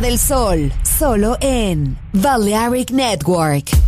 Del sol, solo en Balearic Network.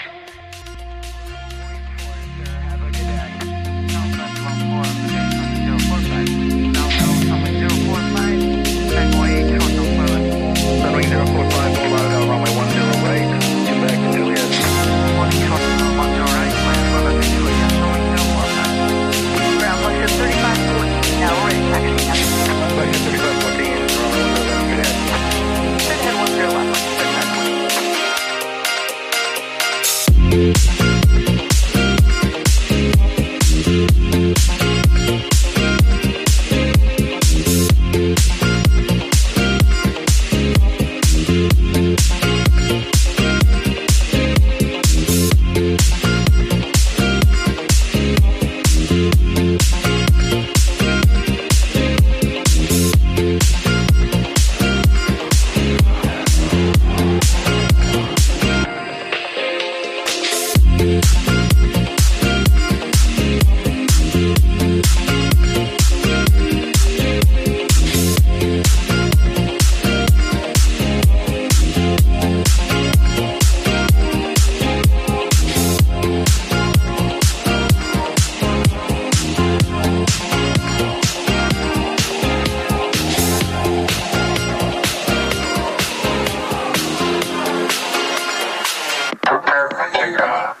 Yeah.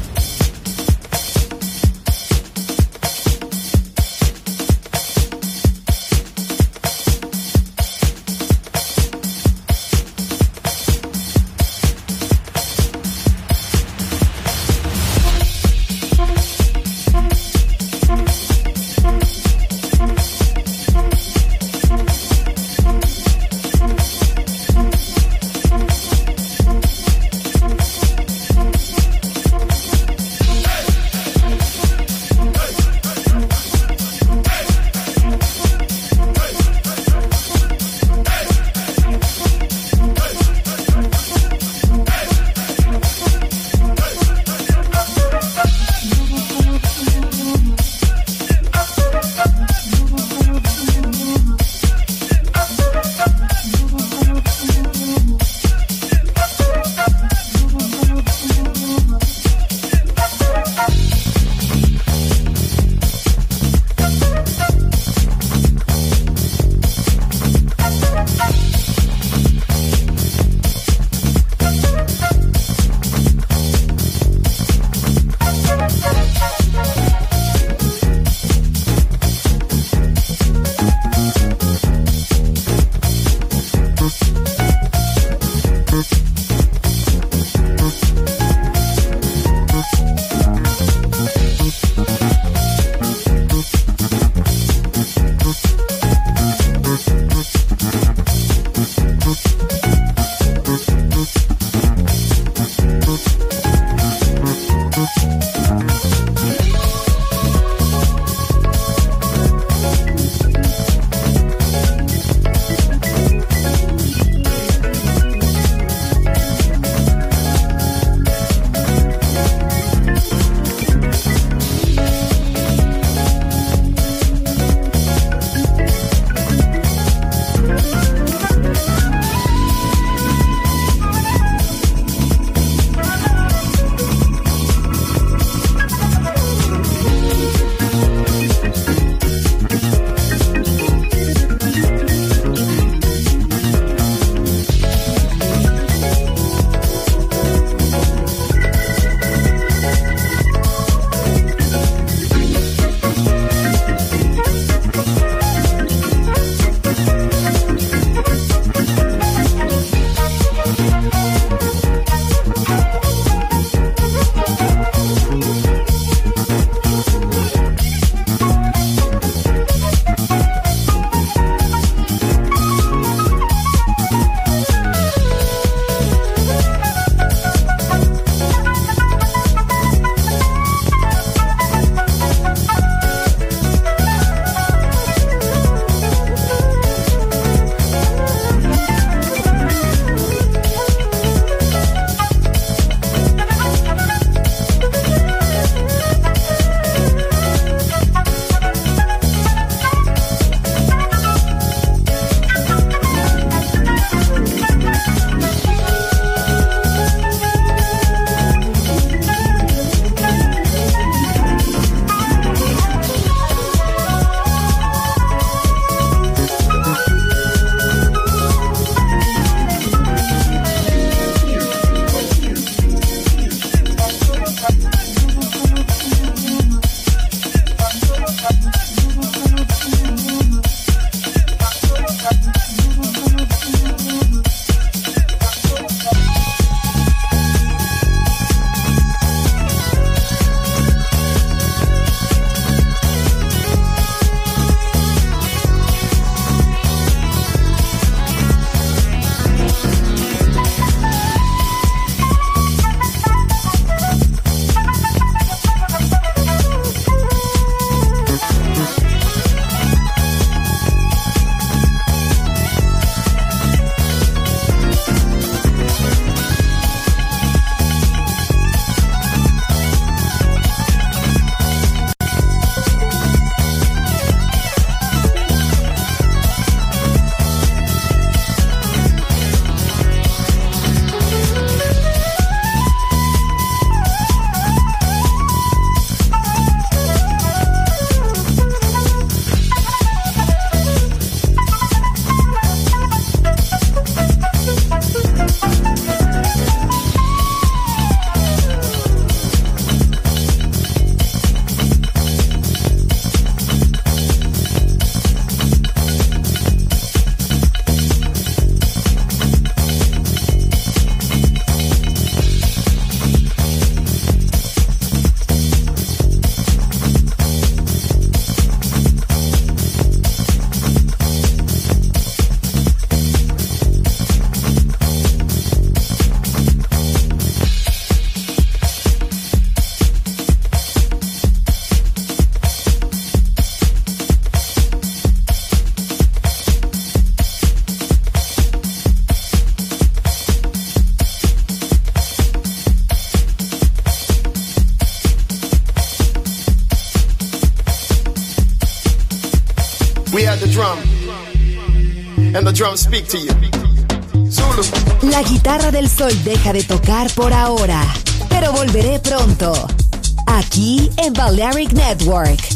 Aquí en Balearic Network.